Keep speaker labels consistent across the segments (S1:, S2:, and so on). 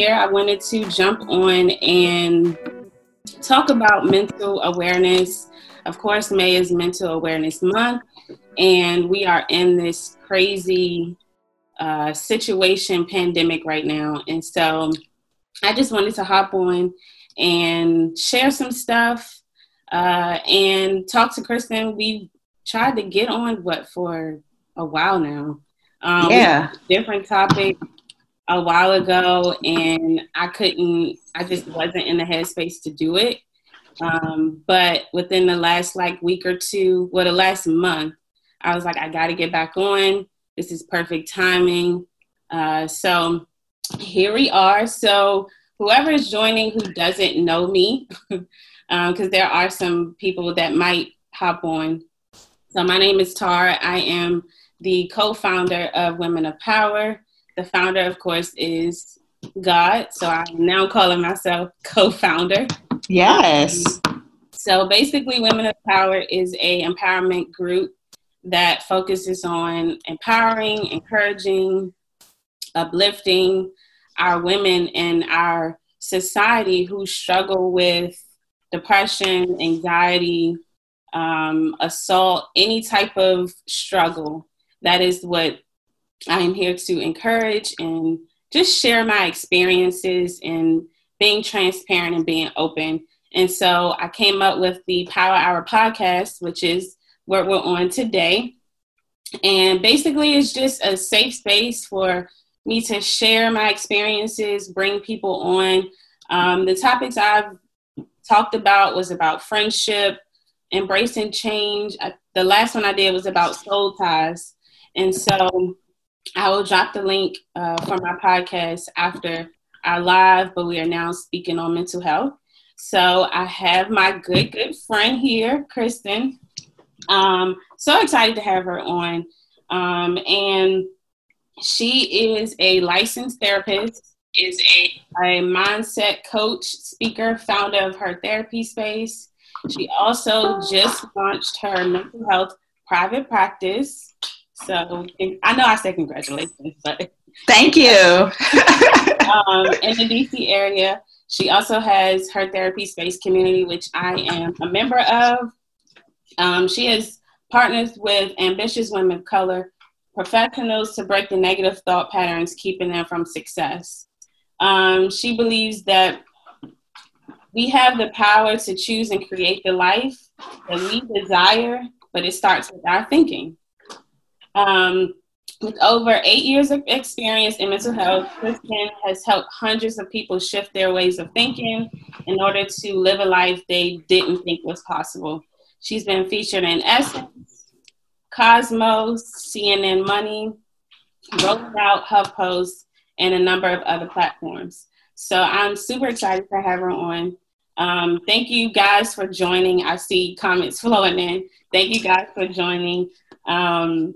S1: here. I wanted to jump on and talk about mental awareness. Of course, May is Mental Awareness Month, and we are in this crazy uh, situation, pandemic right now. And so I just wanted to hop on and share some stuff uh, and talk to Kristen. We tried to get on what for a while now.
S2: Um, yeah,
S1: different topic a while ago, and I couldn't. I just wasn't in the headspace to do it. Um, but within the last like week or two, well, the last month, I was like, I got to get back on. This is perfect timing. Uh, so here we are. So whoever is joining who doesn't know me, because um, there are some people that might hop on. So my name is Tara. I am the co-founder of Women of Power. The founder, of course, is God. So I'm now calling myself co-founder.
S2: Yes.
S1: Um, so basically, Women of Power is a empowerment group that focuses on empowering, encouraging, uplifting our women in our society who struggle with depression, anxiety, um, assault, any type of struggle. That is what I am here to encourage and just share my experiences and being transparent and being open. And so I came up with the Power Hour podcast, which is what we're on today. And basically, it's just a safe space for me to share my experiences, bring people on. Um, the topics I've talked about was about friendship, embracing change. I, the last one I did was about soul ties. And so I will drop the link uh, for my podcast after our live, but we are now speaking on mental health. So I have my good, good friend here, Kristen. Um, so excited to have her on. Um, and she is a licensed therapist, is a, a mindset coach, speaker, founder of her therapy space. She also just launched her mental health private practice. So I know I said congratulations, but
S2: thank you.
S1: um, in the DC area, she also has her therapy space community, which I am a member of. Um, she has partners with ambitious women of color, professionals to break the negative thought patterns keeping them from success. Um, she believes that we have the power to choose and create the life that we desire, but it starts with our thinking. Um, with over eight years of experience in mental health, Kristen has helped hundreds of people shift their ways of thinking in order to live a life they didn't think was possible. She's been featured in Essence, Cosmos, CNN Money, Rolling Out, HuffPost, and a number of other platforms. So I'm super excited to have her on. Um, thank you guys for joining. I see comments flowing in. Thank you guys for joining. Um,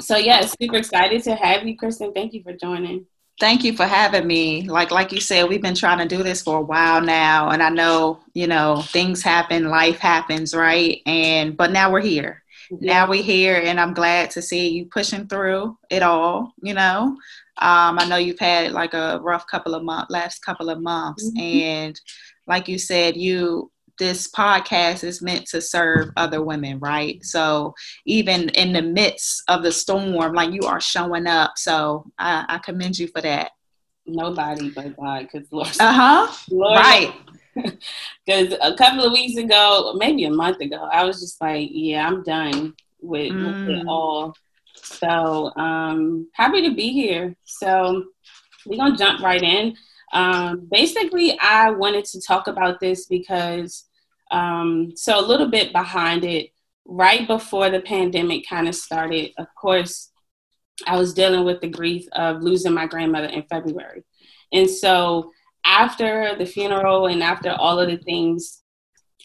S1: so yeah, super excited to have you, Kristen. Thank you for joining.
S2: Thank you for having me. Like like you said, we've been trying to do this for a while now, and I know you know things happen, life happens, right? And but now we're here. Mm-hmm. Now we're here, and I'm glad to see you pushing through it all. You know, um, I know you've had like a rough couple of months, last couple of months, mm-hmm. and like you said, you this podcast is meant to serve other women, right? So even in the midst of the storm, like you are showing up. So I, I commend you for that.
S1: Nobody but God, because Lord.
S2: Uh huh. Right.
S1: Because a couple of weeks ago, maybe a month ago, I was just like, yeah, I'm done with, mm. with it mm. all. So um, happy to be here. So we're gonna jump right in. Um, basically, I wanted to talk about this because, um, so a little bit behind it, right before the pandemic kind of started, of course, I was dealing with the grief of losing my grandmother in February. And so, after the funeral and after all of the things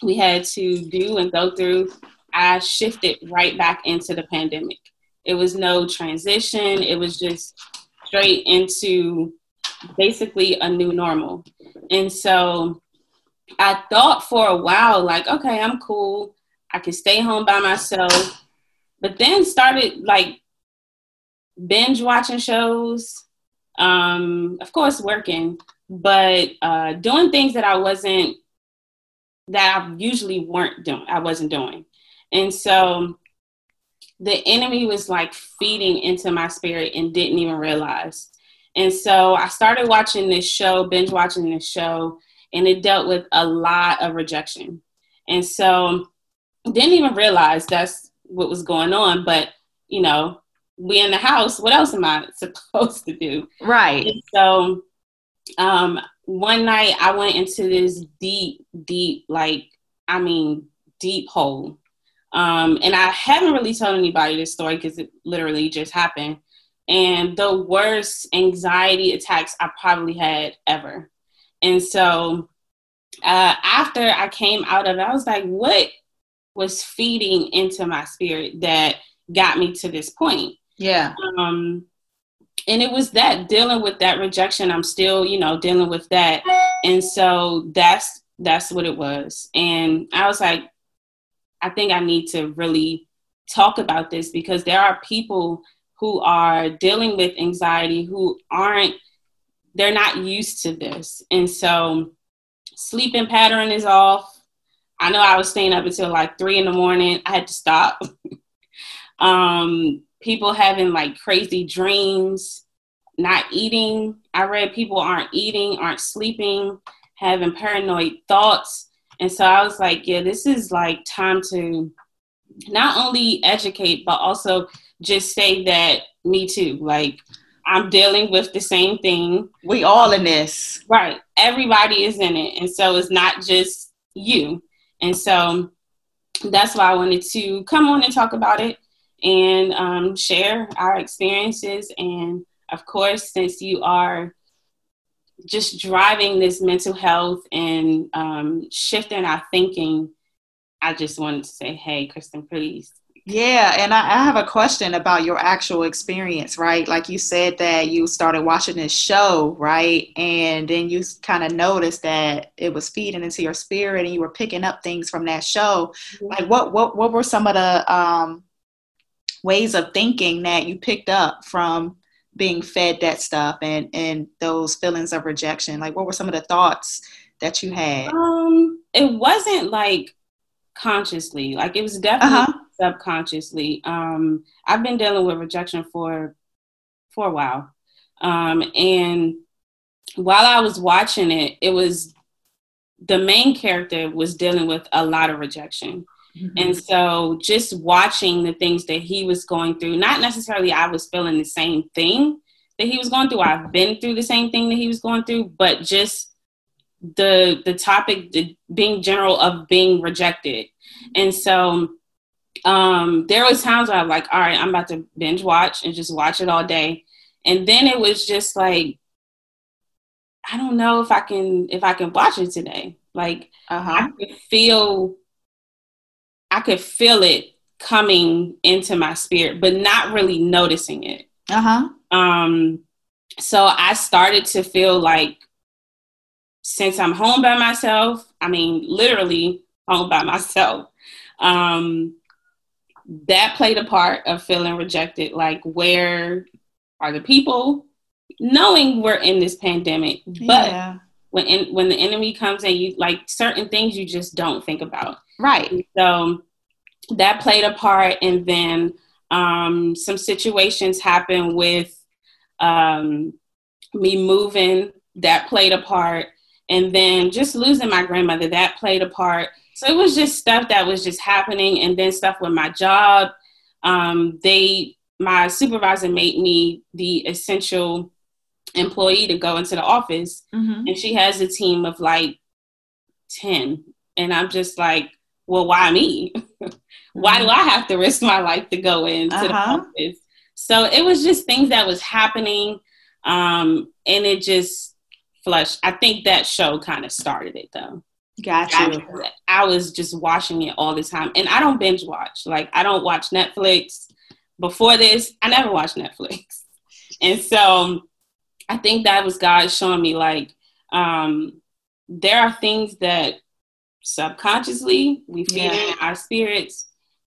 S1: we had to do and go through, I shifted right back into the pandemic. It was no transition, it was just straight into basically a new normal. And so I thought for a while, like, okay, I'm cool. I can stay home by myself. But then started like binge watching shows, Um, of course, working, but uh, doing things that I wasn't that I usually weren't doing. I wasn't doing, and so the enemy was like feeding into my spirit and didn't even realize. And so I started watching this show, binge watching this show, and it dealt with a lot of rejection. And so didn't even realize that's what was going on. But, you know, we in the house, what else am I supposed to do?
S2: Right.
S1: And so um, one night I went into this deep, deep, like, I mean, deep hole. Um, and I haven't really told anybody this story because it literally just happened. And the worst anxiety attacks I probably had ever. And so uh, after I came out of it, I was like, what was feeding into my spirit that got me to this point?
S2: Yeah.
S1: Um, and it was that dealing with that rejection. I'm still, you know, dealing with that. And so that's that's what it was. And I was like, I think I need to really talk about this because there are people who are dealing with anxiety who aren't they're not used to this. And so sleeping pattern is off. I know I was staying up until like three in the morning. I had to stop. um, people having like crazy dreams, not eating. I read people aren't eating, aren't sleeping, having paranoid thoughts. And so I was like, yeah, this is like time to not only educate, but also just say that me too. Like, I'm dealing with the same thing.
S2: We all in this.
S1: Right. Everybody is in it. And so it's not just you. And so that's why I wanted to come on and talk about it and um, share our experiences. And of course, since you are just driving this mental health and um, shifting our thinking, I just wanted to say, hey, Kristen, please
S2: yeah, and I, I, have a question about your actual experience, right? Like you said that you started watching this show, right? And then you kind of noticed that it was feeding into your spirit and you were picking up things from that show. Like what what what were some of the um, ways of thinking that you picked up from being fed that stuff and and those feelings of rejection? Like what were some of the thoughts that you had?
S1: Um, it wasn't like consciously. Like it was definitely uh-huh subconsciously. Um, I've been dealing with rejection for for a while, um, and while I was watching it, it was the main character was dealing with a lot of rejection. Mm-hmm. And so just watching the things that he was going through, not necessarily I was feeling the same thing that he was going through. I've been through the same thing that he was going through, but just the the topic the, being general of being rejected. And so um, there was times where I'm like, all right, I'm about to binge watch and just watch it all day. And then it was just like, I don't know if I can if I can watch it today. Like uh-huh. I could feel I could feel it coming into my spirit, but not really noticing it.
S2: Uh-huh.
S1: Um so I started to feel like since I'm home by myself, I mean literally home by myself, um, that played a part of feeling rejected. Like, where are the people? Knowing we're in this pandemic, but yeah. when in, when the enemy comes and you like certain things, you just don't think about.
S2: Right.
S1: So that played a part, and then um, some situations happened with um, me moving. That played a part, and then just losing my grandmother. That played a part so it was just stuff that was just happening, and then stuff with my job. Um, they, my supervisor made me the essential employee to go into the office, mm-hmm. and she has a team of like ten, and I'm just like, well, why me? why do. I have to risk my life to go into uh-huh. the office? So it was just things that was happening, um, and it just flushed. I think that show kind of started it though.
S2: Gotcha.
S1: I was just watching it all the time. And I don't binge watch. Like I don't watch Netflix. Before this, I never watched Netflix. And so I think that was God showing me like um, there are things that subconsciously we feel yeah. in our spirits.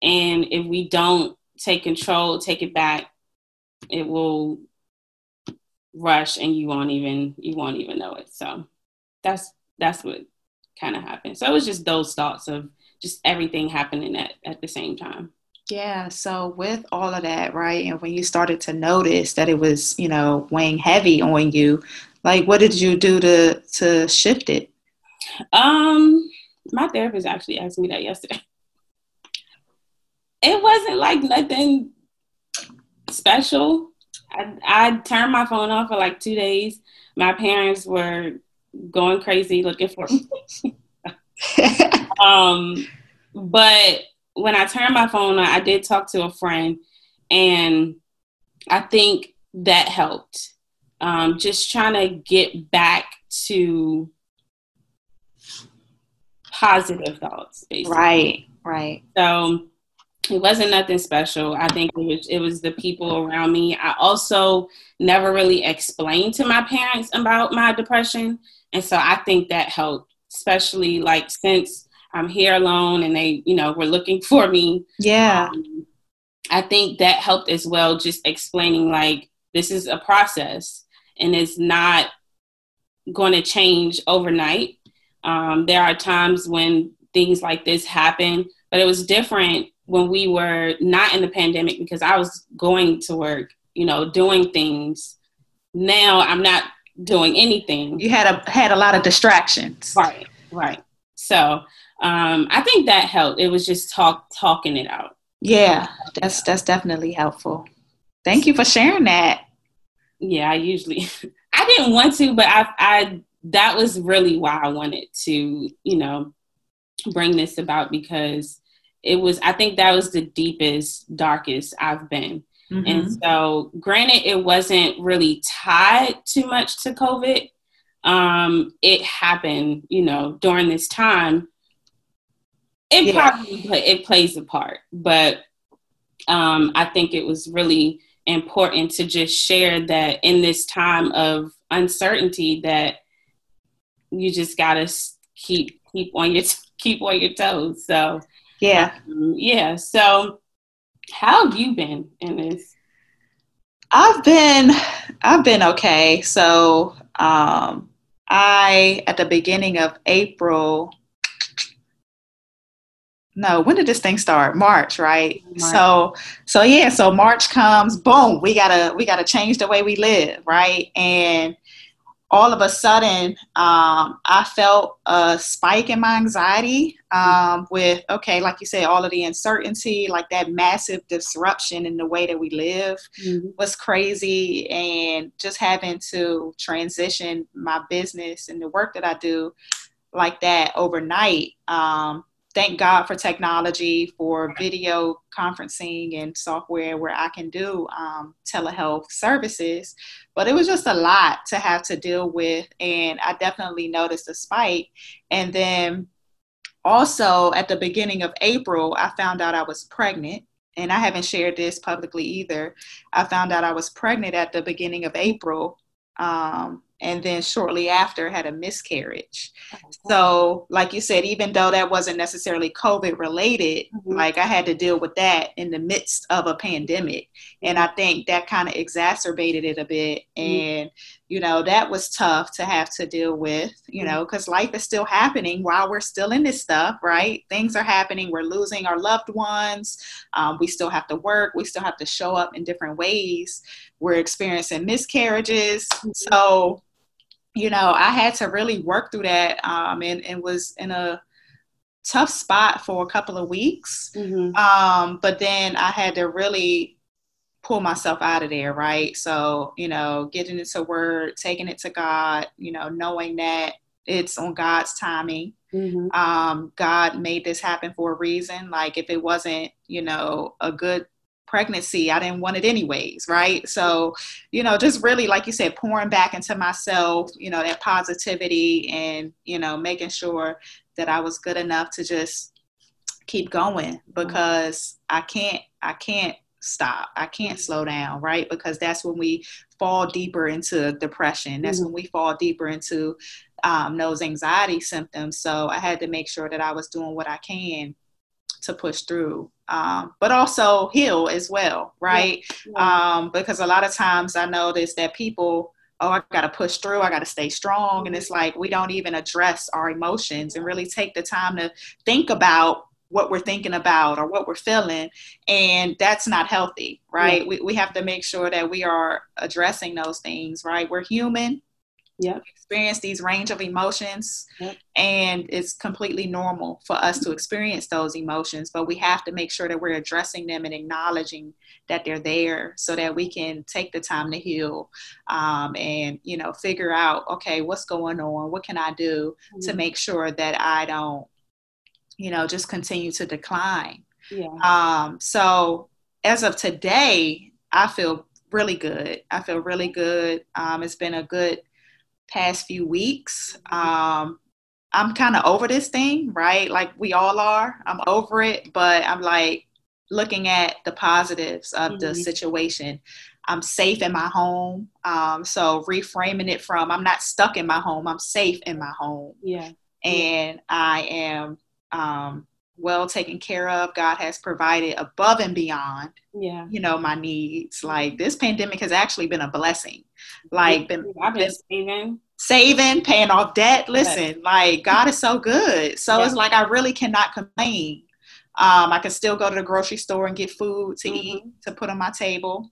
S1: And if we don't take control, take it back, it will rush and you won't even you won't even know it. So that's that's what kind of happened. So it was just those thoughts of just everything happening at, at the same time.
S2: Yeah. So with all of that, right, and when you started to notice that it was, you know, weighing heavy on you, like what did you do to to shift it?
S1: Um, my therapist actually asked me that yesterday. It wasn't like nothing special. I, I turned my phone off for like two days. My parents were going crazy looking for me. um, but when I turned my phone on, I did talk to a friend, and I think that helped. Um, just trying to get back to positive thoughts,
S2: basically. Right, right.
S1: So it wasn't nothing special. I think it was it was the people around me. I also never really explained to my parents about my depression, and so I think that helped, especially like since I'm here alone and they, you know, were looking for me.
S2: Yeah. Um,
S1: I think that helped as well, just explaining like this is a process and it's not going to change overnight. Um, there are times when things like this happen, but it was different when we were not in the pandemic because I was going to work, you know, doing things. Now I'm not doing anything.
S2: You had a had a lot of distractions.
S1: Right, right. So um, I think that helped. It was just talk talking it out.
S2: Yeah, that's that's definitely helpful. Thank you for sharing that.
S1: Yeah, I usually I didn't want to, but I I that was really why I wanted to, you know, bring this about because it was I think that was the deepest, darkest I've been. Mm-hmm. And so granted it wasn't really tied too much to COVID. Um, it happened, you know, during this time it yeah. probably play, it plays a part, but um, I think it was really important to just share that in this time of uncertainty that you just gotta keep keep on your keep on your toes. So
S2: yeah,
S1: um, yeah. So how have you been in this?
S2: I've been I've been okay. So um, I at the beginning of April no when did this thing start march right march. so so yeah so march comes boom we gotta we gotta change the way we live right and all of a sudden um, i felt a spike in my anxiety um, with okay like you said all of the uncertainty like that massive disruption in the way that we live mm-hmm. was crazy and just having to transition my business and the work that i do like that overnight um, thank God for technology, for video conferencing and software where I can do um, telehealth services. But it was just a lot to have to deal with. And I definitely noticed a spike. And then also at the beginning of April, I found out I was pregnant. And I haven't shared this publicly either. I found out I was pregnant at the beginning of April. Um, and then shortly after had a miscarriage. So, like you said, even though that wasn't necessarily COVID related, mm-hmm. like I had to deal with that in the midst of a pandemic. And I think that kind of exacerbated it a bit. Mm-hmm. And, you know, that was tough to have to deal with, you know, because mm-hmm. life is still happening while we're still in this stuff, right? Things are happening. We're losing our loved ones. Um, we still have to work. We still have to show up in different ways. We're experiencing miscarriages. Mm-hmm. So, you know, I had to really work through that um, and, and was in a tough spot for a couple of weeks. Mm-hmm. Um, but then I had to really pull myself out of there, right? So, you know, getting into word, taking it to God, you know, knowing that it's on God's timing. Mm-hmm. Um, God made this happen for a reason. Like if it wasn't, you know, a good pregnancy. I didn't want it anyways, right? So, you know, just really, like you said, pouring back into myself, you know, that positivity and, you know, making sure that I was good enough to just keep going because I can't, I can't stop. I can't slow down, right? Because that's when we fall deeper into depression. That's mm-hmm. when we fall deeper into um, those anxiety symptoms. So I had to make sure that I was doing what I can to push through um, but also heal as well right yeah. Yeah. Um, because a lot of times i notice that people oh, I got to push through, I got to stay strong. And it's like we don't even address our emotions and really take the time to think about what we're thinking about or what we're feeling. And that's not healthy, right? Yeah. We, we have to make sure that we are addressing those things, right? We're human.
S1: Yeah.
S2: Experience these range of emotions, yep. and it's completely normal for us to experience those emotions. But we have to make sure that we're addressing them and acknowledging that they're there, so that we can take the time to heal, um, and you know, figure out, okay, what's going on? What can I do mm-hmm. to make sure that I don't you know, just continue to decline.
S1: Yeah.
S2: Um, so as of today, I feel really good. I feel really good. Um, it's been a good past few weeks. Um, I'm kind of over this thing, right? Like we all are. I'm over it, but I'm like looking at the positives of mm-hmm. the situation. I'm safe in my home. Um, so reframing it from I'm not stuck in my home, I'm safe in my home.
S1: Yeah.
S2: And I am um, well taken care of. God has provided above and beyond,
S1: yeah,
S2: you know, my needs. Like this pandemic has actually been a blessing. Like been,
S1: I've been saving,
S2: saving, paying off debt. Listen, yes. like God is so good. So yes. it's like I really cannot complain. Um, I can still go to the grocery store and get food to mm-hmm. eat to put on my table.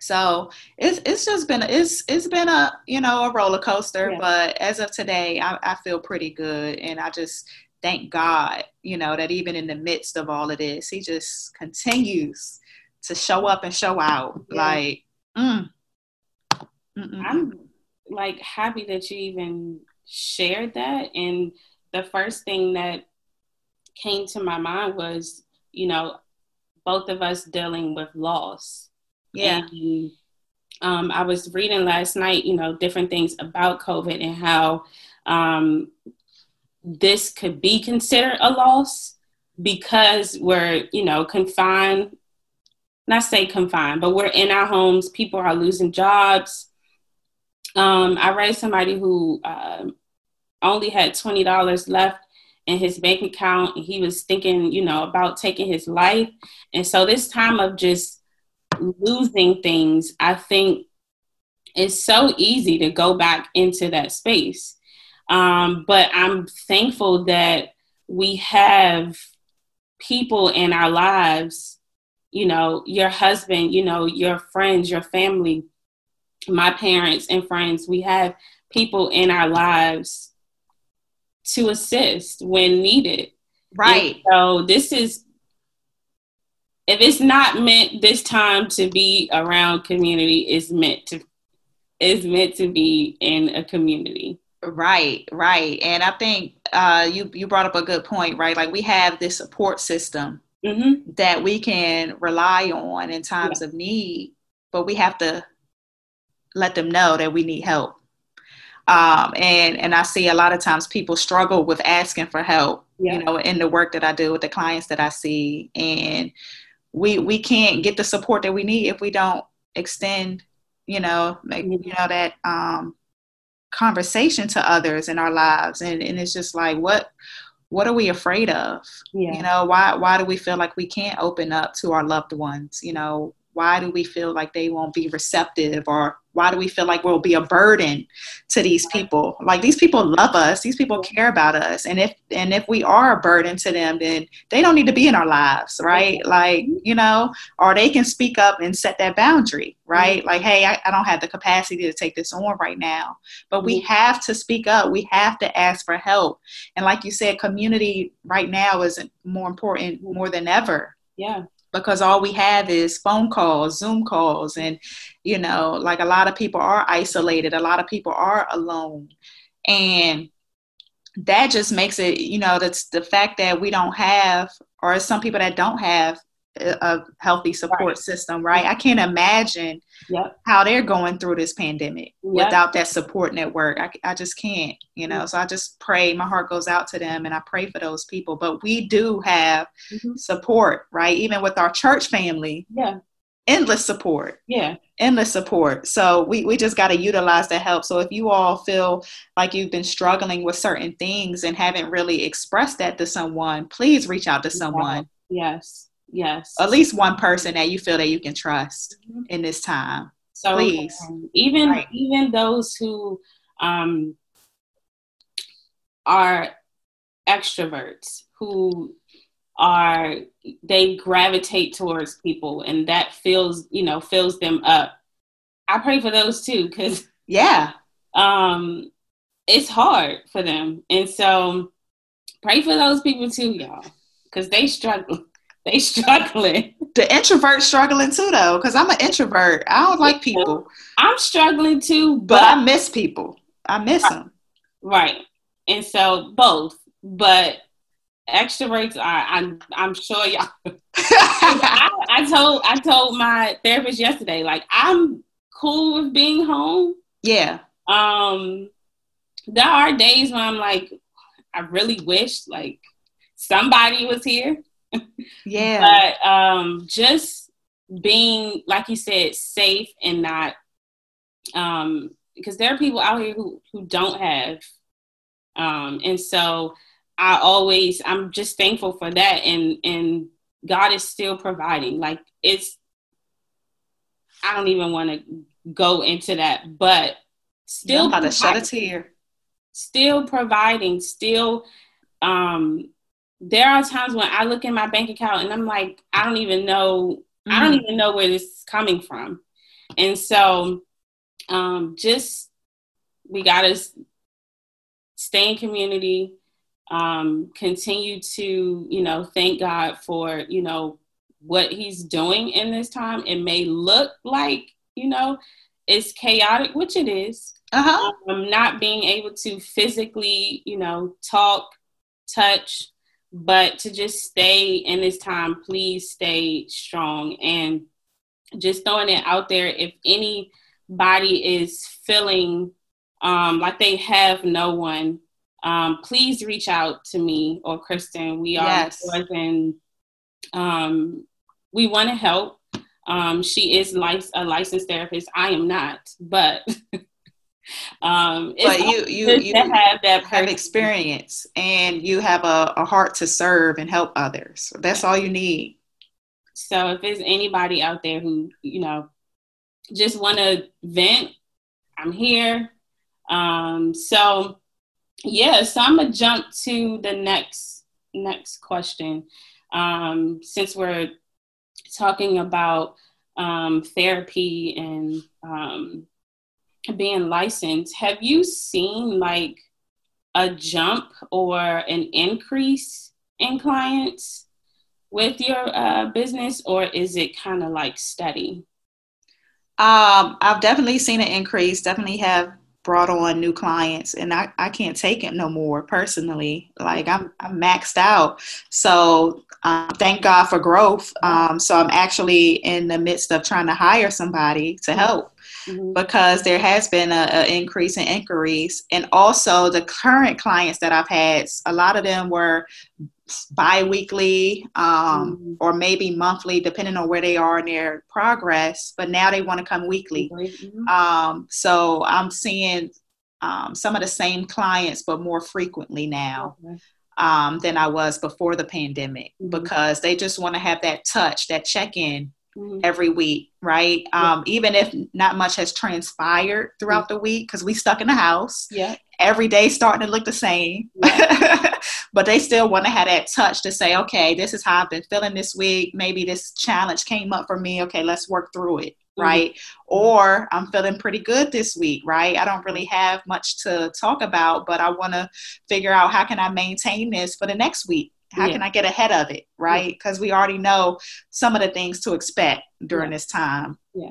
S2: So it's it's just been it's it's been a you know a roller coaster, yeah. but as of today, I, I feel pretty good, and I just thank God, you know, that even in the midst of all of this, he just continues to show up and show out. Yeah. Like, mm.
S1: I'm like happy that you even shared that. And the first thing that came to my mind was, you know, both of us dealing with loss.
S2: Yeah.
S1: And, um, I was reading last night, you know, different things about COVID and how um, this could be considered a loss because we're, you know, confined, not say confined, but we're in our homes. People are losing jobs. Um, I read somebody who uh, only had $20 left in his bank account and he was thinking, you know, about taking his life. And so this time of just losing things, I think it's so easy to go back into that space. Um, but I'm thankful that we have people in our lives, you know, your husband, you know, your friends, your family, my parents and friends. We have people in our lives to assist when needed.
S2: Right.
S1: And so this is if it's not meant this time to be around community, it's meant to is meant to be in a community.
S2: Right, right. And I think uh, you you brought up a good point, right? Like we have this support system mm-hmm. that we can rely on in times yeah. of need, but we have to let them know that we need help. Um, and and I see a lot of times people struggle with asking for help. Yeah. You know, in the work that I do with the clients that I see, and we we can't get the support that we need if we don't extend, you know, like, you know that um, conversation to others in our lives and, and it's just like what what are we afraid of
S1: yeah.
S2: you know why why do we feel like we can't open up to our loved ones you know why do we feel like they won't be receptive or why do we feel like we'll be a burden to these people? Like these people love us. These people care about us. And if and if we are a burden to them then they don't need to be in our lives right? Like you know or they can speak up and set that boundary mm-hmm. right? Like hey I, I don't have the capacity to take this on right now. But we mm-hmm. have to speak up. We have to ask for help. And like you said community right now is more important more than ever.
S1: Yeah.
S2: Because all we have is phone calls, Zoom calls, and you know, like a lot of people are isolated, a lot of people are alone. And that just makes it, you know, that's the fact that we don't have, or some people that don't have a healthy support right. system, right? I can't imagine
S1: yep.
S2: how they're going through this pandemic yep. without that support network. I, I just can't, you know. Mm-hmm. So I just pray, my heart goes out to them and I pray for those people. But we do have mm-hmm. support, right? Even with our church family.
S1: Yeah.
S2: Endless support.
S1: Yeah.
S2: Endless support. So we, we just got to utilize the help. So if you all feel like you've been struggling with certain things and haven't really expressed that to someone, please reach out to someone.
S1: Yes. Yes.
S2: At least one person that you feel that you can trust mm-hmm. in this time.
S1: So
S2: Please.
S1: um, even
S2: Right.
S1: even those who um, are extroverts who are they gravitate towards people and that fills you know fills them up i pray for those too because
S2: Yeah.
S1: um it's hard for them and so pray for those people too y'all because they struggle they struggling
S2: The introvert struggling too though, because I'm an introvert. I don't like people,
S1: i'm struggling too
S2: but I miss people. I miss them.
S1: Right. And so both, but extroverts are I'm I'm sure y'all I, I told I told my therapist yesterday, like I'm cool with being home.
S2: yeah.
S1: Um there are days when I'm like, I really wish like somebody was here.
S2: Yeah.
S1: But um just being like you said, safe and not um because there are people out here who who don't have um and so i always i'm just thankful for that and and god is still providing like it's i don't even want to go into that but
S2: Still
S1: still
S2: about to shed a
S1: providing,
S2: tear.
S1: still providing still um there are times when i look in my bank account and i'm like i don't even know I don't even know where this is coming from. And so um, just we got to stay in community, um, continue to, you know, thank God for, you know, what he's doing in this time. It may look like, you know, it's chaotic, which it is.
S2: Uh-huh.
S1: Um, not being able to physically, you know, talk, touch, but to just stay in this time, please stay strong. And just throwing it out there, if anybody is feeling um, like they have no one, um, please reach out to me or Kristen. We are
S2: Yes.
S1: more than um, we want to help. Um, she is a licensed therapist. I am not, but um,
S2: But you you you
S1: have that
S2: have experience and you have a, a heart to serve and help others. That's all you need.
S1: So if there's anybody out there who, you know, just want to vent, I'm here. Um, so yeah, so I'm gonna jump to the next next question. Um, since we're talking about um, therapy and um, being licensed, have you seen like a jump or an increase in clients with your uh, business, or is it kind of like steady?
S2: Um, I've definitely seen an increase, definitely have brought on new clients and I, I can't take it no more personally. Like I'm I'm maxed out. So um, thank God for growth. Um, so I'm actually in the midst of trying to hire somebody to help
S1: Mhm.
S2: because there has been an increase in inquiries and also the current clients that i've had a lot of them were bi-weekly um,
S1: Mhm.
S2: or maybe monthly depending on where they are in their progress but now they want to come weekly
S1: Mhm.
S2: um, so i'm seeing um, some of the same clients but more frequently now um, than i was before the pandemic
S1: Mhm.
S2: because they just want to have that touch that check-in
S1: Mhm.
S2: every week, right? Um, even if not much has transpired throughout the week because we stuck in the house,
S1: Yeah.
S2: every day starting to look the same. but they still want to have that touch to say, okay, this is how I've been feeling this week. Maybe this challenge came up for me. Okay, let's work through it,
S1: Mhm.
S2: right? Or I'm feeling pretty good this week, right? I don't really have much to talk about, but I want to figure out how can I maintain this for the next week. How
S1: Yeah.
S2: can I get ahead of it, right? Because we already know some of the things to expect during this time.
S1: Yeah.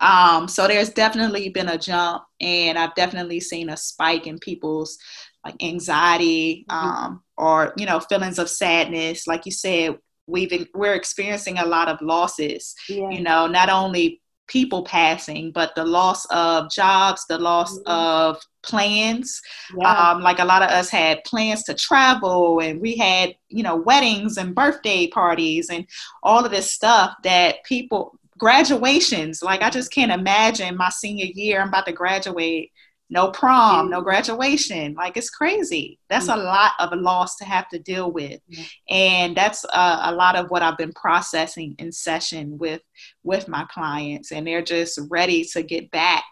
S2: Um, so there's definitely been a jump, and I've definitely seen a spike in people's like anxiety,
S1: Mhm.
S2: um, or you know, feelings of sadness. Like you said, we've we're experiencing a lot of losses.
S1: Yeah.
S2: You know, not only people passing, but the loss of jobs, the loss
S1: Mhm.
S2: of plans
S1: Yeah.
S2: um, like a lot of us had plans to travel and we had you know weddings and birthday parties and all of this stuff that people graduations like i just can't imagine my senior year i'm about to graduate no prom, no graduation. Like it's crazy. That's a lot of a loss to have to deal with, and that's uh, a lot of what I've been processing in session with with my clients, and they're just ready to get back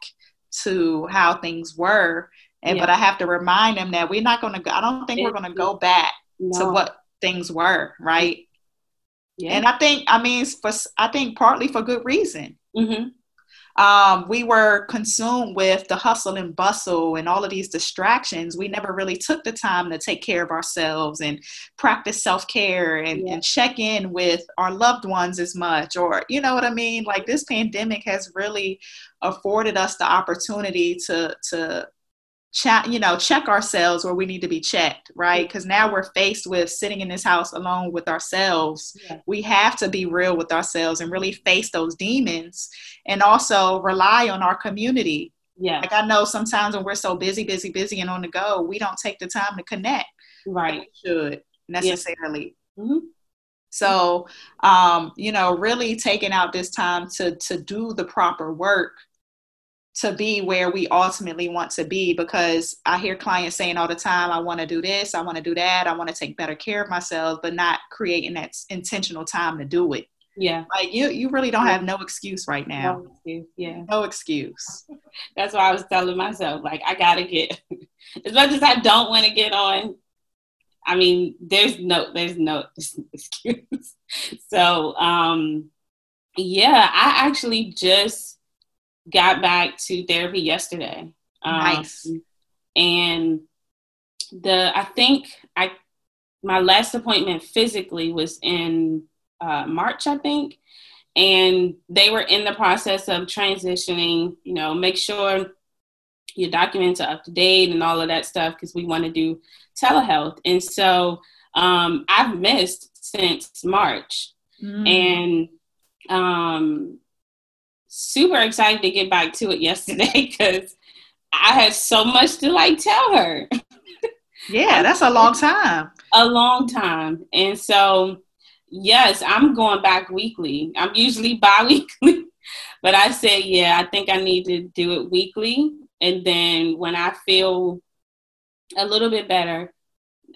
S2: to how things were. And yeah. but I have to remind them that we're not going to. go I don't think we're going to go back no. to what things were, right? Yeah. And I think, I mean, for I think partly for good reason. Mm-hmm um, we were consumed with the hustle and bustle and all of these distractions. We never really took the time to take care of ourselves and practice self care and, yeah. and check in with our loved ones as much. Or, you know what I mean? Like this pandemic has really afforded us the opportunity to, to check you know check ourselves where we need to be checked right? Because now we're faced with sitting in this house alone with ourselves. Yeah. we have to be real with ourselves and really face those demons and also rely on our community. Yeah. Like i know sometimes when we're so busy busy busy and on the go we don't take the time to connect
S1: right.
S2: should necessarily. Yeah. mm-hmm. so um you know really taking out this time to to do the proper work to be where we ultimately want to be because I hear clients saying all the time, I want to do this, I want to do that, I want to take better care of myself, but not creating that intentional time to do it.
S1: Yeah.
S2: Like you you really don't have no excuse right now.
S1: No excuse. Yeah.
S2: No excuse.
S1: That's why I was telling myself, like, I gotta get as much as I don't want to get on, I mean, there's no there's no excuse. so um yeah, I actually just got back to therapy yesterday.
S2: Um, nice.
S1: And the I think I my last appointment physically was in uh, March, I think, and they were in the process of transitioning. You know, make sure your documents are up to date and all of that stuff because we want to do telehealth. And so um, I've missed since March, mm. and um, super excited to get back to it yesterday because I had so much to like tell her.
S2: yeah, that's a long time.
S1: A long time. And so, yes, I'm going back weekly. I'm usually bi weekly, but I said, yeah, I think I need to do it weekly. And then when I feel a little bit better,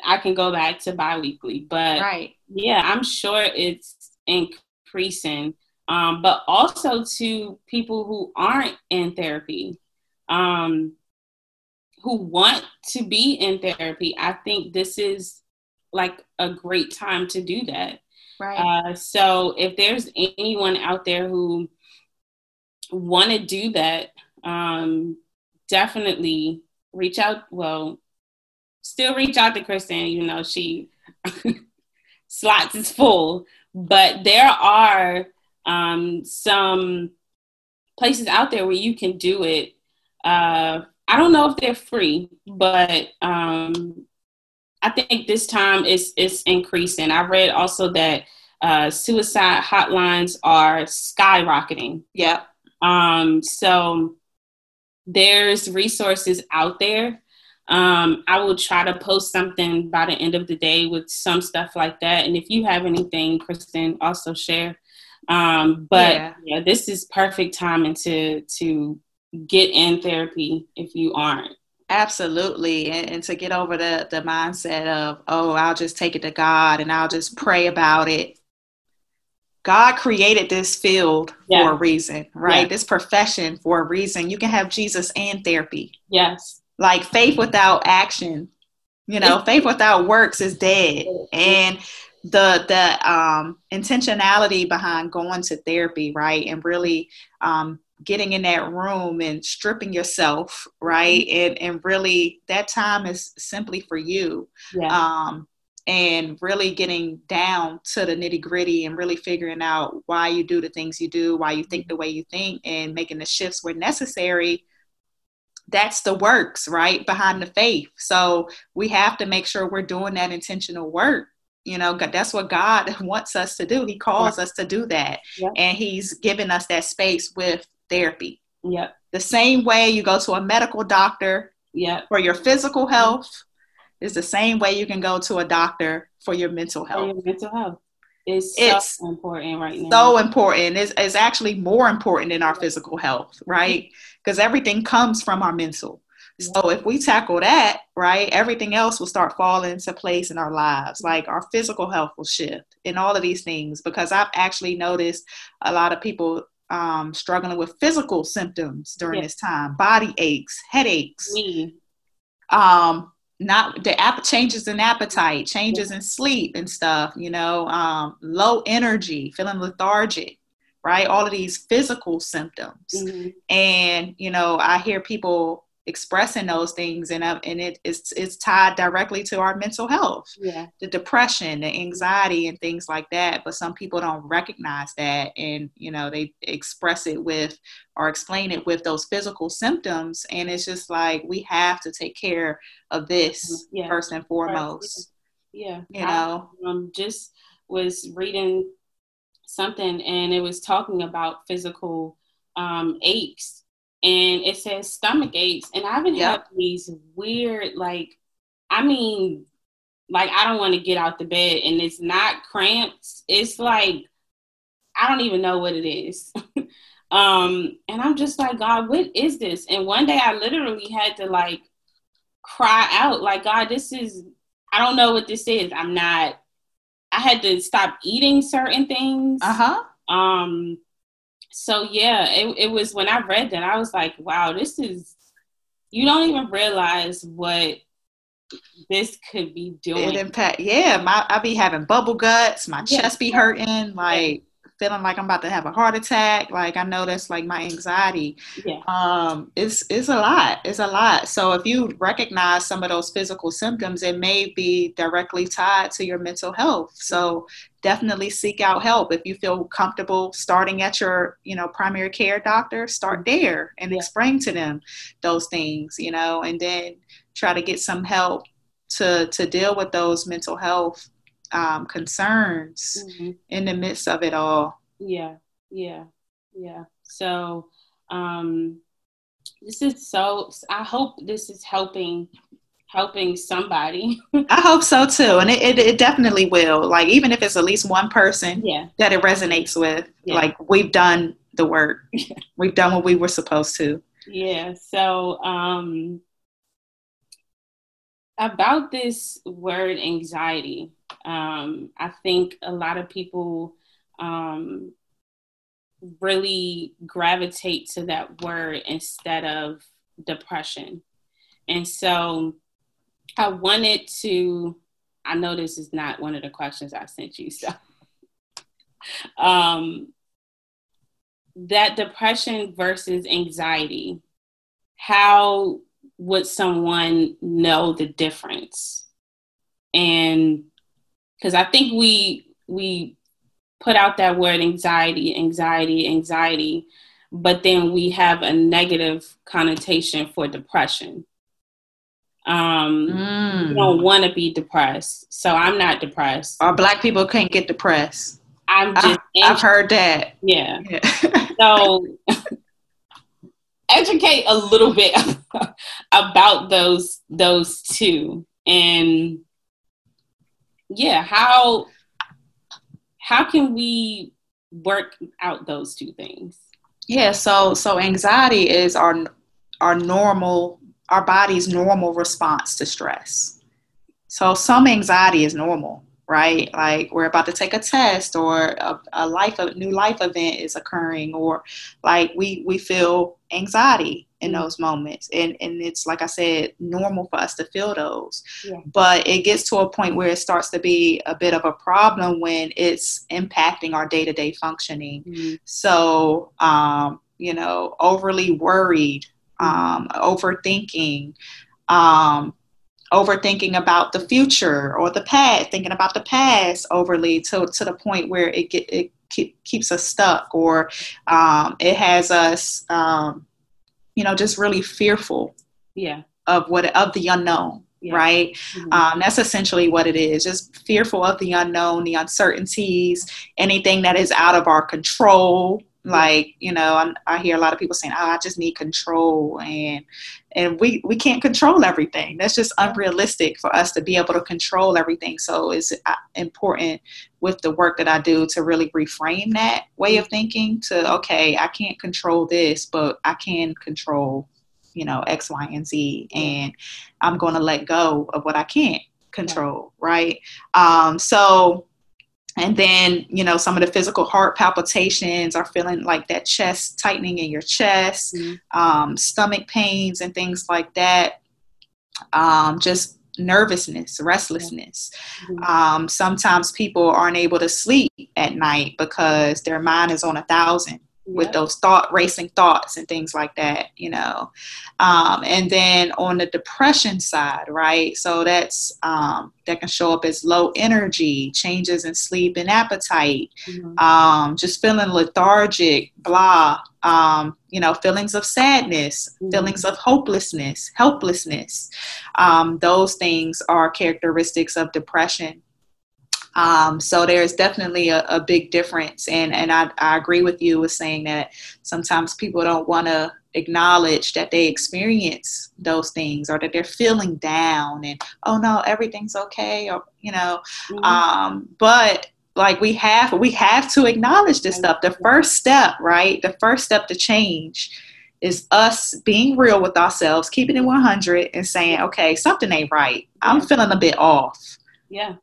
S1: I can go back to bi weekly. But
S2: right.
S1: yeah, I'm sure it's increasing um, but also to people who aren't in therapy, um, who want to be in therapy. I think this is like a great time to do that.
S2: Right.
S1: Uh, so if there's anyone out there who want to do that, um, definitely reach out. Well, still reach out to Kristen, You know, she slots is full. But there are um, some places out there where you can do it. Uh, I don't know if they're free, but um, I think this time it's it's increasing. I read also that uh, suicide hotlines are skyrocketing.
S2: Yeah.
S1: Um, so there's resources out there. Um, I will try to post something by the end of the day with some stuff like that. And if you have anything, Kristen, also share. Um, but yeah. yeah, this is perfect timing to to get in therapy if you aren't.
S2: Absolutely. And, and, to get over the, the mindset of, oh, I'll just take it to God and I'll just pray about it. God created this field yeah. for a reason, right? Yeah. This profession for a reason. You can have Jesus and therapy.
S1: Yes.
S2: Like faith without action, you know, faith without works is dead. And the the um, intentionality behind going to therapy, right, and really um, getting in that room and stripping yourself, right, mm-hmm. and and really that time is simply for you. Yeah. Um, and really getting down to the nitty gritty and really figuring out why you do the things you do, why you think the way you think, and making the shifts where necessary that's the works right behind the faith so we have to make sure we're doing that intentional work you know that's what god wants us to do. He calls us to do that. Yep. and he's given us that space with therapy.
S1: Yeah
S2: the same way you go to a medical doctor
S1: yeah
S2: for your physical mm-hmm. health is the same way you can go to a doctor for your mental health
S1: your mental health. Is so it's important right now.
S2: so important. It's, it's actually more important than our physical health right? Mm-hmm. Because everything comes from our mental So if we tackle that, right, everything else will start falling into place in our lives. Like our physical health will shift and all of these things. Because I've actually noticed a lot of people um, struggling with physical symptoms during this time, body aches, headaches. Um, not the app changes in appetite, changes in sleep and stuff, you know, um, low energy, feeling lethargic, right? All of these physical symptoms. Mm-hmm. And, you know, I hear people expressing those things and uh, and it, it's it's tied directly to our mental health.
S1: Yeah.
S2: The depression the anxiety and things like that but some people don't recognize that and you know they express it with or explain it with those physical symptoms and it's just like we have to take care of this yeah. first and foremost.
S1: Yeah.
S2: You know?
S1: I, um just was reading something and it was talking about physical um aches and it says stomach aches. And I've been yep. having these weird, like, I mean, like I don't want to get out the bed and it's not cramps. It's like I don't even know what it is. um, and I'm just like, God, what is this? And one day I literally had to like cry out, like, God, this is I don't know what this is. I'm not I had to stop eating certain things.
S2: Uh-huh.
S1: Um so yeah, it, it was when I read that, I was like, wow, this is, you don't even realize what this could be doing. It
S2: impact, yeah. My I be having bubble guts, my yeah. chest be hurting, like feeling like I'm about to have a heart attack. Like I know that's like my anxiety.
S1: Yeah.
S2: Um, it's it's a lot. It's a lot. So if you recognize some of those physical symptoms, it may be directly tied to your mental health. So definitely seek out help if you feel comfortable starting at your you know primary care doctor start there and yeah. explain to them those things you know and then try to get some help to to deal with those mental health um, concerns mm-hmm. in the midst of it all.
S1: Yeah, yeah, yeah. So um, this is so. I hope this is helping helping somebody.
S2: I hope so too, and it, it, it, definitely will. Like even if it's at least one person
S1: yeah.
S2: that it resonates with, yeah. like we've done the work. we've done what we were supposed to.
S1: Yeah. So um, about this word anxiety, um, I think a lot of people um, really gravitate to that word instead of depression. And so I wanted to, I know this is not one of the questions I sent you, so um, that depression versus anxiety, how would someone know the difference? And because I think we we put out that word anxiety, anxiety, anxiety, but then we have a negative connotation for depression. Um, mm. don't want to be depressed, so I'm not depressed.
S2: Or black people can't get depressed.
S1: I'm just.
S2: I, have heard that.
S1: Yeah. yeah. so educate a little bit about those those two. And yeah how how can we work out those two things?
S2: Yeah so so anxiety is our our normal our body's normal response to stress. So some anxiety is normal right? Like we're about to take a test or a, a life a new life event is occurring or like we we feel anxiety in mm-hmm. those moments and and it's like i said normal for us to feel those yeah. but it gets to a point where it starts to be a bit of a problem when it's impacting our day-to-day functioning mm-hmm. so um, you know overly worried mm-hmm. um, overthinking um, overthinking about the future or the past, thinking about the past overly to, to the point where it get, it keep, keeps us stuck or um, it has us, um, you know, just really fearful.
S1: Yeah.
S2: Of what of the unknown. Yeah. right? Mm-hmm. Um, that's essentially what it is just fearful of the unknown, the uncertainties, anything that is out of our control. Like, you know, I, I hear a lot of people saying, oh, I just need control. And and we we can't control everything that's just unrealistic for us to be able to control everything so it's uh, important with the work that i do to really reframe that way of thinking to okay i can't control this but i can control you know, X, Y, and Z. And I'm going to let go of what I can't control, right? Um, so, and then, you know, some of the physical heart palpitations are feeling like that chest tightening in your chest, mm-hmm. um, stomach pains, and things like that. Um, just nervousness, restlessness. Mm-hmm. Um, sometimes people aren't able to sleep at night because their mind is on a thousand with those thought racing thoughts and things like that you know um, and then on the depression side right so that's um, that can show up as low energy changes in sleep and appetite mm-hmm. um, just feeling lethargic blah um, you know feelings of sadness mm-hmm. feelings of hopelessness helplessness um, those things are characteristics of depression um, so there's definitely a, a, big difference. And, and I, I agree with you with saying that sometimes people don't want to acknowledge that they experience those things or that they're feeling down and, oh no, everything's okay. Or, you know, mm-hmm. um, but like we have, we have to acknowledge this stuff. The first step, right? The first step to change is us being real with ourselves, keeping it 100 and saying, okay, something ain't right. I'm feeling a bit off.
S1: Yeah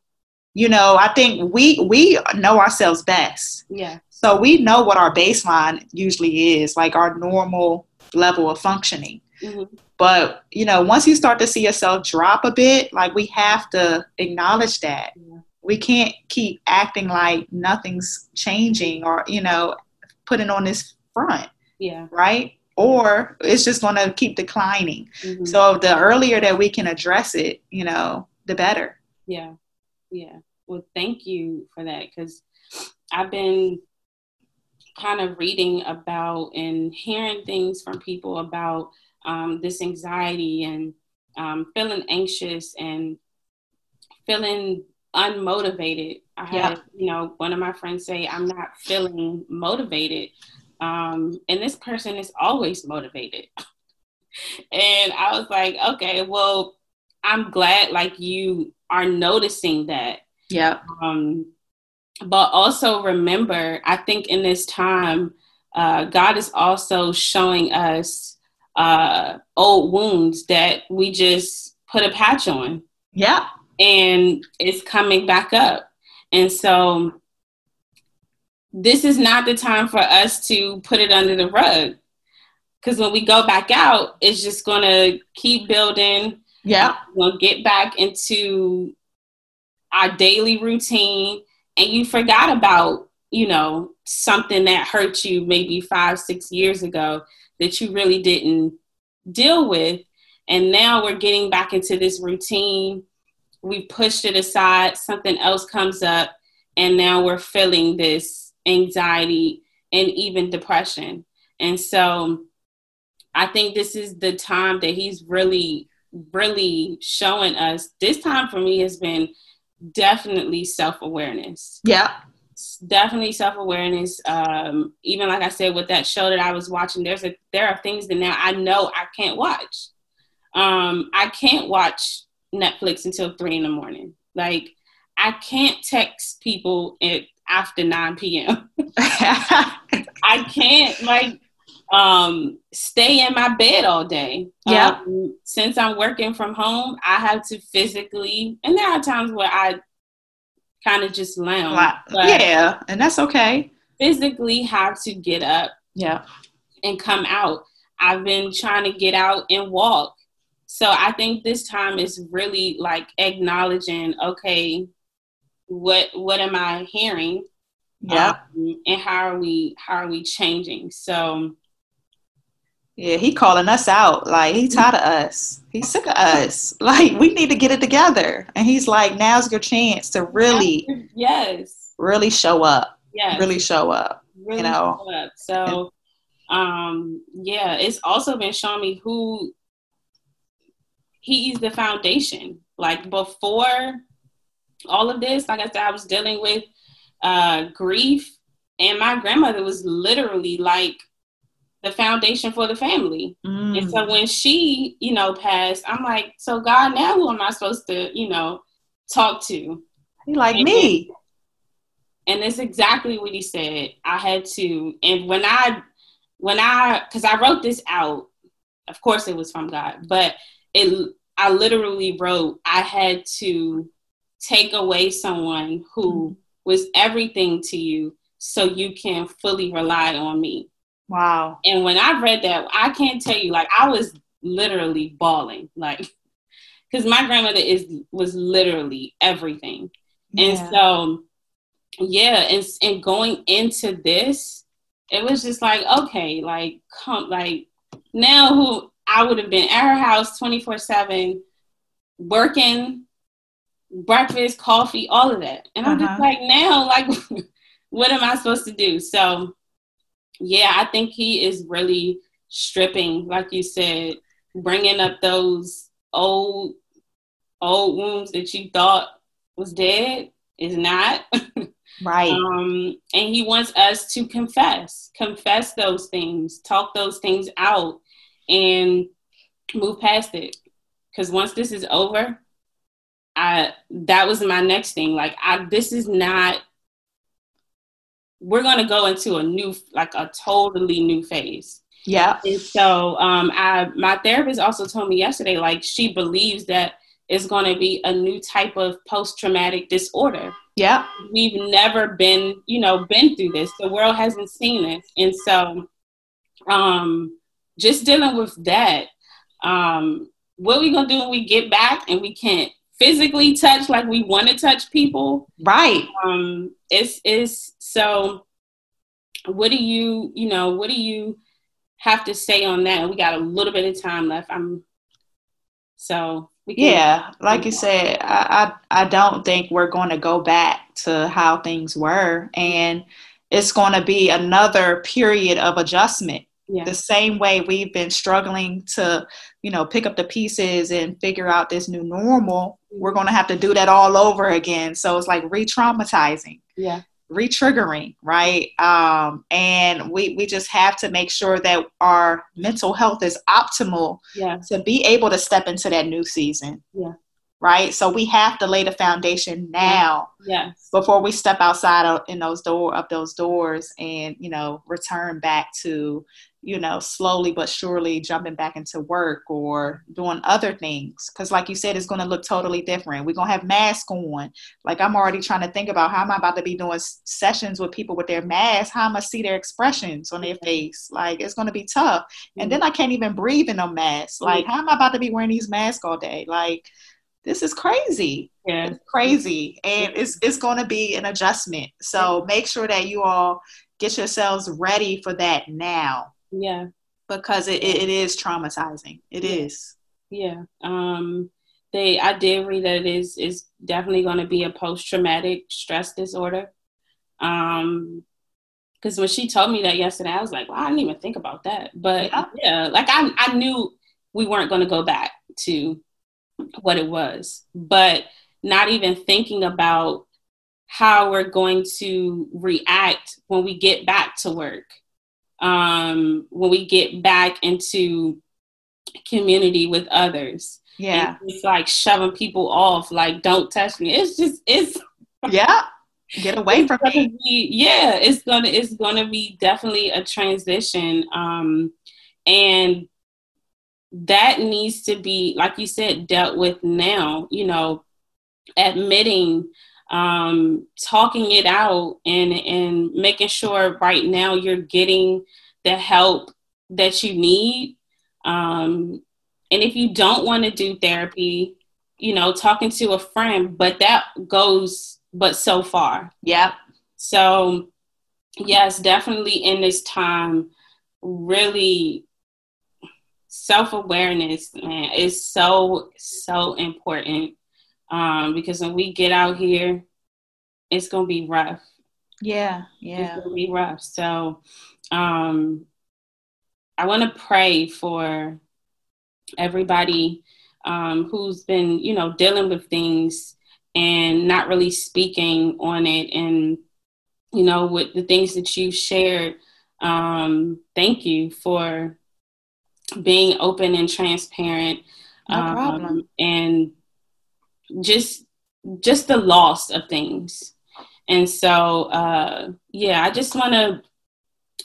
S2: you know i think we we know ourselves best.
S1: Yeah.
S2: So we know what our baseline usually is like our normal level of functioning. Mm-hmm. but you know once you start to see yourself drop a bit like we have to acknowledge that. Yeah. we can't keep acting like nothing's changing or you know putting on this front
S1: yeah.
S2: right? Or it's just going to keep declining. Mm-hmm. so the earlier that we can address it you know the better.
S1: Yeah. Yeah well, thank you for that because I've been kind of reading about and hearing things from people about um, this anxiety and um, feeling anxious and feeling unmotivated. I had, you know, one of my friends say, I'm not feeling motivated. Um, and this person is always motivated. and I was like, okay, well, I'm glad like you are noticing that
S2: yeah.
S1: Um, but also remember, I think in this time, uh, God is also showing us uh, old wounds that we just put a patch on.
S2: Yeah.
S1: And it's coming back up. And so this is not the time for us to put it under the rug. Because when we go back out, it's just going to keep building.
S2: Yeah.
S1: We'll get back into our daily routine and you forgot about you know something that hurt you maybe five six years ago that you really didn't deal with. And now we're getting back into this routine. We pushed it aside. Something else comes up and now we're feeling this anxiety and even depression. And so i think this is the time that he's really really showing us. This time for me has been definitely self awareness.
S2: Yeah.
S1: Definitely self awareness. Um, even like I said, with that show that I was watching, there's a there are things that now I know I can't watch. Um, I can't watch Netflix until three in the morning. Like I can't text people at after 9 p.m. I can't like um, stay in my bed all day.
S2: Yeah.
S1: Um, since I'm working from home, I have to physically, and there are times where I kind of just lounge.
S2: yeah, and that's okay.
S1: Physically have to get up.
S2: Yeah.
S1: And come out. I've been trying to get out and walk. So I think this time is really like acknowledging, okay, what what am I hearing?
S2: Yeah.
S1: Um, and how are we how are we changing? So
S2: yeah, he calling us out. Like he tired of us. He's sick of us. Like we need to get it together. And he's like, now's your chance to really,
S1: yes,
S2: really show up. Yeah, really show up.
S1: Really you know. Up. So, um, yeah, it's also been showing me who he's the foundation. Like before all of this, like I said, I was dealing with uh, grief, and my grandmother was literally like the foundation for the family. Mm. And so mm. when she, you know, passed, I'm like, so God, now who am I supposed to, you know, talk to?
S2: He like and me.
S1: and that's exactly what he said. I had to, and when I, when I, because I wrote this out, of course it was from God, but it I literally wrote I had to take away someone who mm-hmm. was everything to you so you can fully rely on me.
S2: Wow.
S1: And when I read that, I can't tell you, like I was literally bawling, like because my grandmother is was literally everything. Yeah. And so yeah, and and going into this, it was just like, okay, like come like now who I would have been at her house 24 7, working, breakfast, coffee, all of that. And I'm uh-huh. just like, now, like, what am I supposed to do? So, yeah, I think he is really stripping, like you said, bringing up those old, old wounds that you thought was dead is not.
S2: Right.
S1: Um, and he wants us to confess, confess those things, talk those things out, and move past it. Because once this is over, I that was my next thing. Like I, this is not. We're gonna go into a new, like a totally new phase.
S2: Yeah.
S1: And so, um, I my therapist also told me yesterday, like she believes that it's going to be a new type of post traumatic disorder.
S2: Yeah.
S1: We've never been, you know, been through this. The world hasn't seen it. And so um just dealing with that. Um what are we gonna do when we get back and we can't physically touch like we want to touch people?
S2: Right.
S1: Um it's it's so what do you, you know, what do you have to say on that? We got a little bit of time left. I'm so
S2: yeah, like you said, I, I, I don't think we're going to go back to how things were, and it's going to be another period of adjustment. Yeah. The same way we've been struggling to, you know, pick up the pieces and figure out this new normal, we're going to have to do that all over again. So it's like re-traumatizing.
S1: Yeah
S2: retriggering, right? Um, and we we just have to make sure that our mental health is optimal
S1: yeah.
S2: to be able to step into that new season.
S1: Yeah.
S2: Right. So we have to lay the foundation now.
S1: Yeah.
S2: Before we step outside of, in those door of those doors and you know return back to you know, slowly but surely jumping back into work or doing other things. Because, like you said, it's going to look totally different. We're going to have masks on. Like, I'm already trying to think about how am I about to be doing sessions with people with their masks? How am I see their expressions on their face? Like, it's going to be tough. And then I can't even breathe in a mask. Like, how am I about to be wearing these masks all day? Like, this is crazy.
S1: Yeah.
S2: It's crazy. And it's, it's going to be an adjustment. So make sure that you all get yourselves ready for that now
S1: yeah.
S2: Because it, it, is traumatizing. It
S1: yeah.
S2: is.
S1: Yeah. Um they I did read that it is is definitely gonna be a post traumatic stress disorder. Um because when she told me that yesterday, I was like, well, I didn't even think about that. But yeah, yeah like I, I knew we weren't going to go back to what it was, but not even thinking about how we're going to react when we get back to work um, when we get back into community with others.
S2: Yeah.
S1: it's like shoving people off, like, don't touch me. It's just, it's.
S2: Yeah. Get away from me.
S1: Be, yeah, it's gonna it's gonna be definitely a transition. Um and that needs to be, like you said, dealt with now, you know, admitting um, talking it out and and making sure right now you're getting the help that you need. Um, and if you don't want to do therapy, you know, talking to a friend, but that goes but so far.
S2: Yep.
S1: So yes, definitely in this time, really self awareness, man, is so so important um, because when we get out here, it's gonna be rough.
S2: Yeah, yeah,
S1: it's gonna be rough. So, um, I want to pray for everybody um, who's been, you know, dealing with things and not really speaking on it, and you know, with the things that you shared. Um, thank you for being open and transparent.
S2: No problem. Um,
S1: and just just the loss of things. And so, uh, yeah, I just want to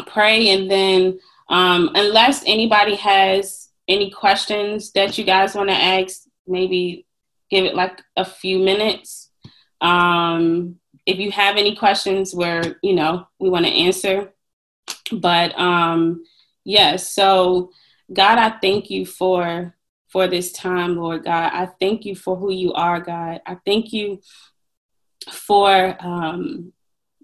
S1: pray, and then um, unless anybody has any questions that you guys want to ask, maybe give it like a few minutes. Um, if you have any questions where, you know, we want to answer. But um, yes, so God, I thank you for for this time, Lord God. I thank you for who you are, God. I thank you for um,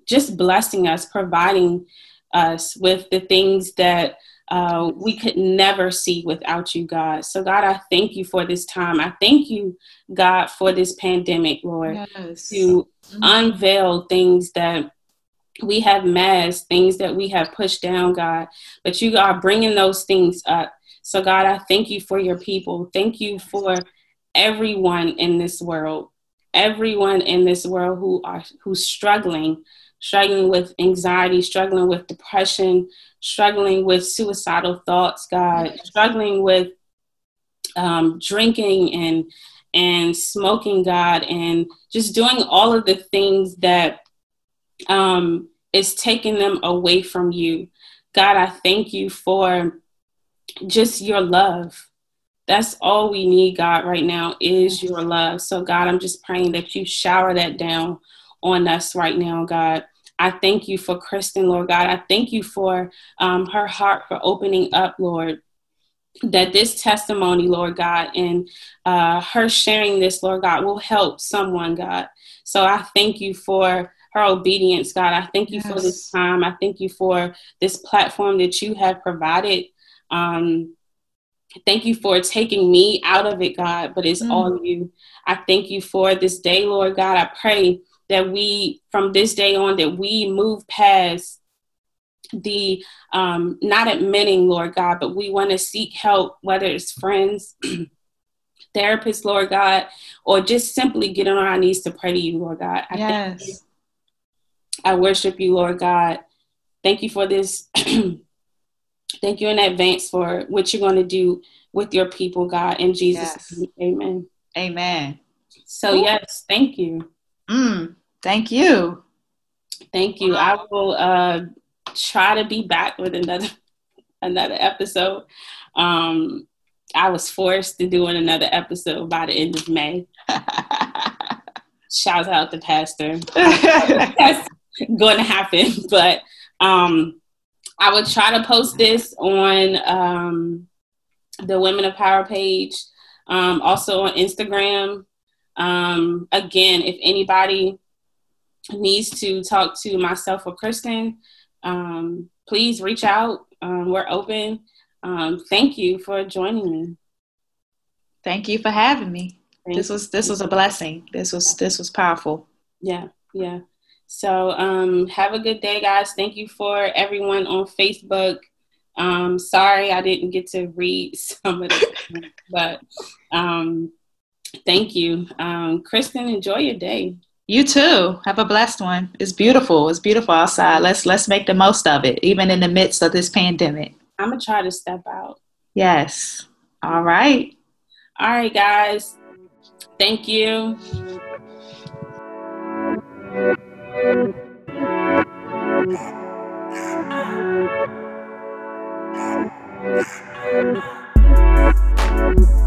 S1: just blessing us, providing us with the things that uh, we could never see without you, God. So, God, I thank you for this time. I thank you, God, for this pandemic, Lord, yes. to mm-hmm. unveil things that we have masked, things that we have pushed down, God. But you are bringing those things up. So, God, I thank you for your people. Thank you for everyone in this world, everyone in this world who are who's struggling struggling with anxiety, struggling with depression, struggling with suicidal thoughts, God, struggling with um, drinking and and smoking, God, and just doing all of the things that um, is taking them away from you. God, I thank you for just your love. That's all we need, God, right now is your love. So, God, I'm just praying that you shower that down on us right now, God. I thank you for Kristen, Lord God. I thank you for um, her heart for opening up, Lord. That this testimony, Lord God, and uh, her sharing this, Lord God, will help someone, God. So I thank you for her obedience, God. I thank you yes. for this time. I thank you for this platform that you have provided. Um, thank you for taking me out of it, God, but it's mm. all you. I thank you for this day, Lord God. I pray that we, from this day on, that we move past the um, not admitting, Lord God, but we want to seek help, whether it's friends, therapists, Lord God, or just simply get on our knees to pray to you, Lord God. I
S2: yes.
S1: I worship you, Lord God. Thank you for this. thank you in advance for what you're going to do with your people, God. In Jesus' yes. name, amen.
S2: Amen.
S1: So, Ooh. yes, thank you.
S2: Mm, thank you.
S1: Thank you. I will uh, try to be back with another another episode. Um, I was forced to do another episode by the end of May. Shout out to Pastor. That's going to happen, but um, I will try to post this on um, the Women of Power page, um, also on Instagram. Um, again, if anybody needs to talk to myself or Kristen, um, please reach out. Um, we're open. Um, thank you for joining me.
S2: Thank you for having me. Thank this was this was a blessing. This was this was powerful.
S1: Yeah, yeah. So um, have a good day, guys. Thank you for everyone on Facebook. Um, sorry I didn't get to read some of it, but um, Thank you. Um, Kristen, enjoy your day.
S2: You too. Have a blessed one. It's beautiful. It's beautiful outside. Let's let's make the most of it, even in the midst of this pandemic.
S1: I'm gonna try to step out.
S2: Yes. All right.
S1: All right, guys. Thank you. Thank you. Thank you.